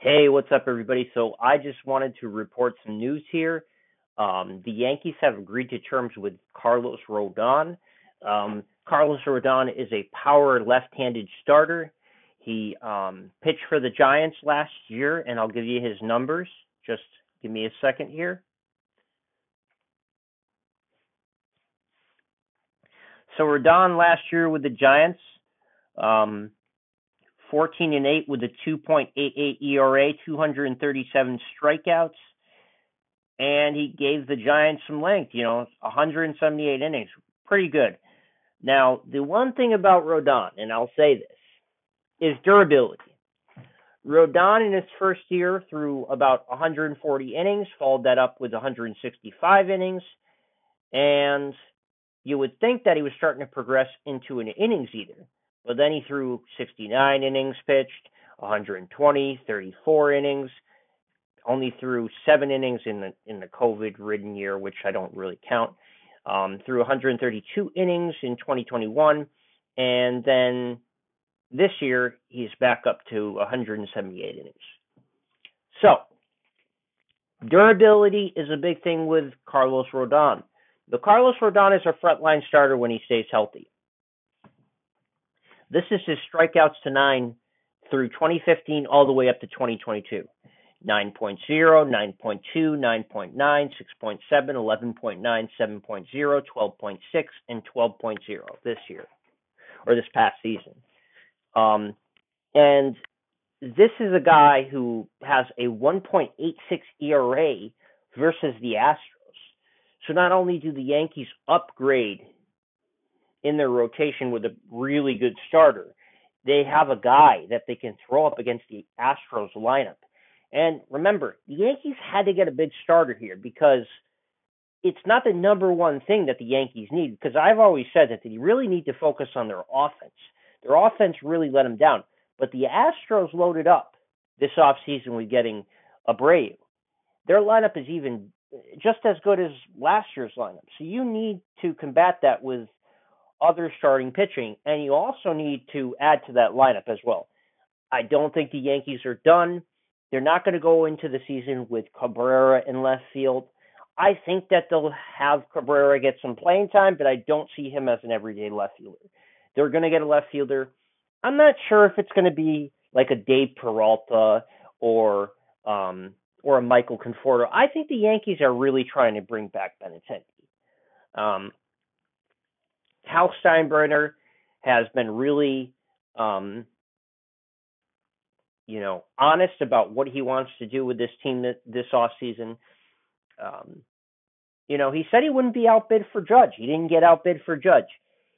Hey, what's up, everybody? So I just wanted to report some news here. Um, the Yankees have agreed to terms with Carlos Rodon. Um, Carlos Rodon is a power left-handed starter. He um, pitched for the Giants last year, and I'll give you his numbers. Just give me a second here. So Rodon last year with the Giants, um, 14 and 8 with a 2.88 ERA, 237 strikeouts, and he gave the Giants some length. You know, 178 innings, pretty good. Now, the one thing about Rodon, and I'll say this, is durability. Rodon in his first year threw about 140 innings, followed that up with 165 innings, and you would think that he was starting to progress into an innings eater. But then he threw 69 innings pitched, 120, 34 innings. Only threw seven innings in the in the COVID-ridden year, which I don't really count. Um, threw 132 innings in 2021, and then this year he's back up to 178 innings. So durability is a big thing with Carlos Rodon. The Carlos Rodon is a frontline starter when he stays healthy. This is his strikeouts to nine through 2015 all the way up to 2022. 9.0, 9.2, 9.9, 6.7, 11.9, 7.0, 12.6, and 12.0 this year, or this past season. Um, and this is a guy who has a 1.86 ERA versus the Astros. So not only do the Yankees upgrade in their rotation with a really good starter. They have a guy that they can throw up against the Astros lineup. And remember, the Yankees had to get a big starter here because it's not the number one thing that the Yankees need. Because I've always said that they really need to focus on their offense. Their offense really let them down. But the Astros loaded up this offseason with getting Abreu. Their lineup is even just as good as last year's lineup. So you need to combat that with other starting pitching, and you also need to add to that lineup as well. I don't think the Yankees are done. They're not going to go into the season with Cabrera in left field. I think that they'll have Cabrera get some playing time, but I don't see him as an everyday left fielder. They're going to get a left fielder. I'm not sure if it's going to be like a Dave Peralta or um, or a Michael Conforto. I think the Yankees are really trying to bring back Benintendi. Um, Hal Steinbrenner has been really, um, you know, honest about what he wants to do with this team this, this off season. Um, you know, he said he wouldn't be outbid for Judge. He didn't get outbid for Judge.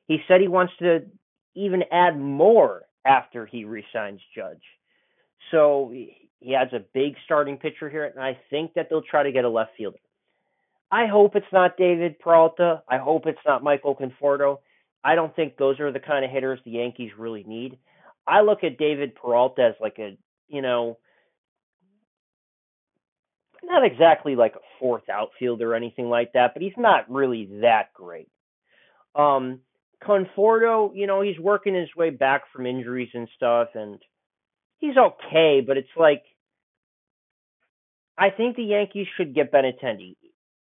He said he wants to even add more after he resigns Judge. So he has a big starting pitcher here, and I think that they'll try to get a left fielder. I hope it's not David Peralta. I hope it's not Michael Conforto. I don't think those are the kind of hitters the Yankees really need. I look at David Peralta as like a, you know, not exactly like a fourth outfielder or anything like that, but he's not really that great. Um, Conforto, you know, he's working his way back from injuries and stuff, and he's okay, but it's like I think the Yankees should get Benintendi.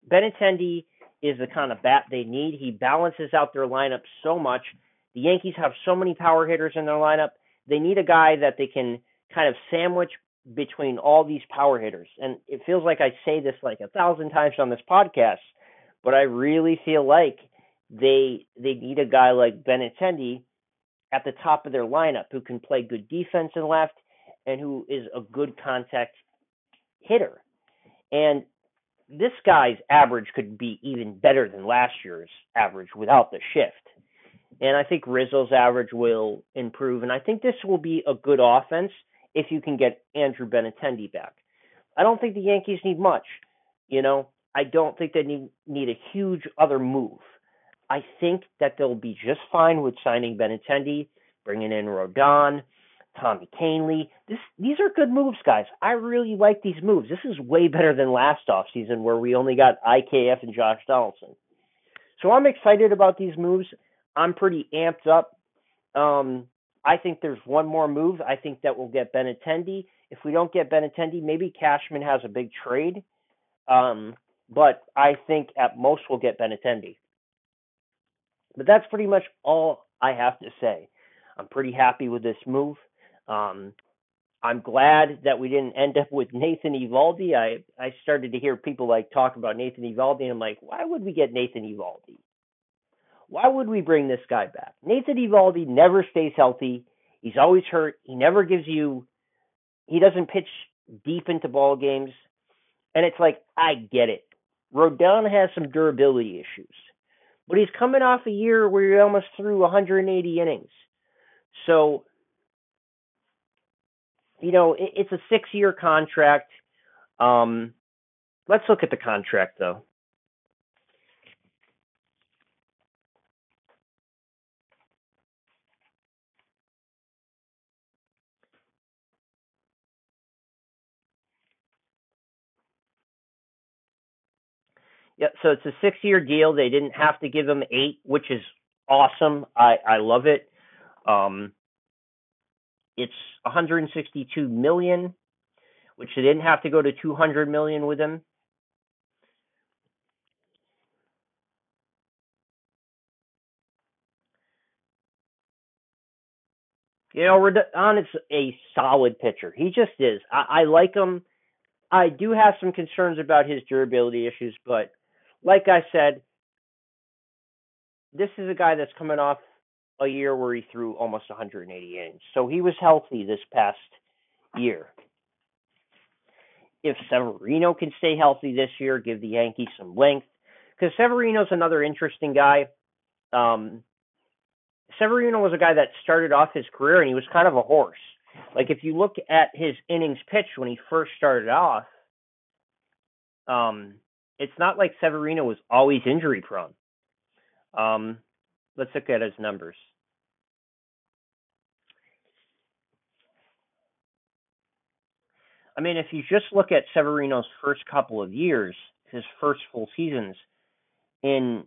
Benintendi is the kind of bat they need. He balances out their lineup so much. The Yankees have so many power hitters in their lineup. They need a guy that they can kind of sandwich between all these power hitters. And it feels like I say this like a thousand times on this podcast, but I really feel like they they need a guy like Benintendi at the top of their lineup who can play good defense in left and who is a good contact hitter. And this guy's average could be even better than last year's average without the shift. And I think Rizzo's average will improve. And I think this will be a good offense if you can get Andrew Benintendi back. I don't think the Yankees need much. You know, I don't think they need need a huge other move. I think that they'll be just fine with signing Benintendi, bringing in Rodon, Tommy Kahnle. This these are good moves, guys. I really like these moves. This is way better than last offseason where we only got IKF and Josh Donaldson. So I'm excited about these moves. I'm pretty amped up. Um, I think there's one more move. I think that we'll get Benintendi. If we don't get Benintendi, maybe Cashman has a big trade. Um, but I think at most we'll get Benintendi. But that's pretty much all I have to say. I'm pretty happy with this move. Um, I'm glad that we didn't end up with Nathan Eovaldi. I I started to hear people like talk about Nathan Eovaldi, and I'm like, why would we get Nathan Eovaldi? Why would we bring this guy back? Nathan Eovaldi never stays healthy. He's always hurt. He never gives you. He doesn't pitch deep into ball games, and it's like I get it. Rodon has some durability issues, but he's coming off a year where he almost threw 180 innings. So you know, it, it's a six year contract. Um, let's look at the contract though. Yeah, so it's a six year deal. They didn't have to give him eight, which is awesome. I, I love it. Um, it's 162 million, which they didn't have to go to 200 million with him. You know, Rodon is a solid pitcher. He just is. I, I like him. I do have some concerns about his durability issues, but like I said, this is a guy that's coming off a year where he threw almost 180 innings. So he was healthy this past year. If Severino can stay healthy this year, give the Yankees some length. Because Severino's another interesting guy. Um, Severino was a guy that started off his career and he was kind of a horse. Like if you look at his innings pitched when he first started off, um, it's not like Severino was always injury prone. Um, let's look at his numbers. I mean, if you just look at Severino's first couple of years, his first full seasons, in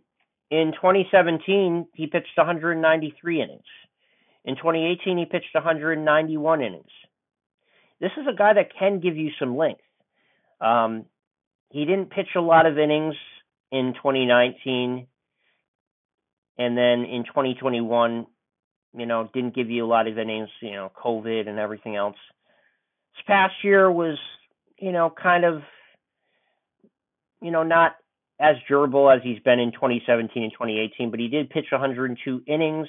in 2017 he pitched 193 innings. In 2018 he pitched 191 innings. This is a guy that can give you some length. Um, he didn't pitch a lot of innings in 2019, and then in 2021, you know, didn't give you a lot of innings. You know, COVID and everything else. This past year was, you know, kind of, you know, not as durable as he's been in 2017 and 2018, but he did pitch 102 innings,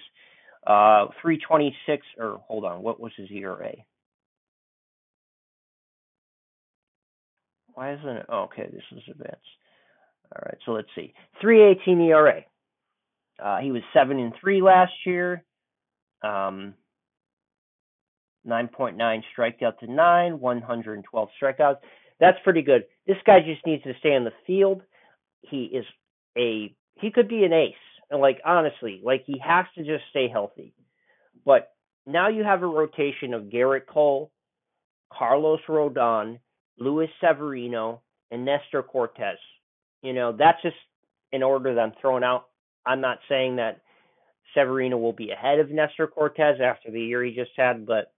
uh, 326, or hold on, what was his ERA? Why isn't it? Oh, okay, this is advanced. All right, so let's see. 318 ERA. Uh, he was seven and three last year. Um, 9.9 strikeout to nine, 112 strikeouts. That's pretty good. This guy just needs to stay on the field. He is a he could be an ace. And like honestly, like he has to just stay healthy. But now you have a rotation of Gerrit Cole, Carlos Rodon, Luis Severino, and Nestor Cortes. You know, that's just an order that I'm throwing out. I'm not saying that Severino will be ahead of Nestor Cortes after the year he just had, but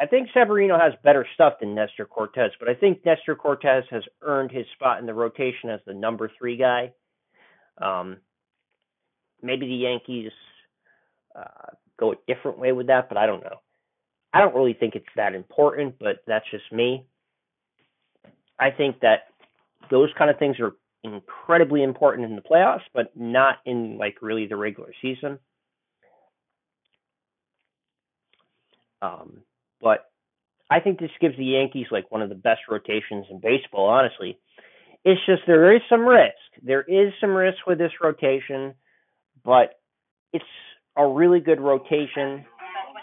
I think Severino has better stuff than Nestor Cortes. but I think Nestor Cortes has earned his spot in the rotation as the number three guy. Um, maybe the Yankees uh, go a different way with that, but I don't know. I don't really think it's that important, but that's just me. I think that those kind of things are incredibly important in the playoffs, but not in like really the regular season. Um, but I think this gives the Yankees like one of the best rotations in baseball, honestly. It's just there is some risk. There is some risk with this rotation, but it's a really good rotation.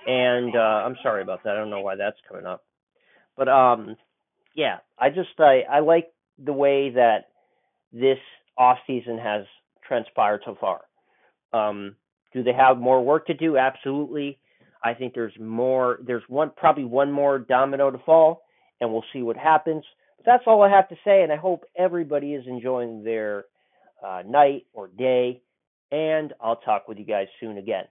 And uh, I'm sorry about that. I don't know why that's coming up. But um yeah, I just I, I like the way that this off season has transpired so far. Um, do they have more work to do? Absolutely. I think there's more. There's one probably one more domino to fall, and we'll see what happens. But that's all I have to say, and I hope everybody is enjoying their uh, night or day. And I'll talk with you guys soon again.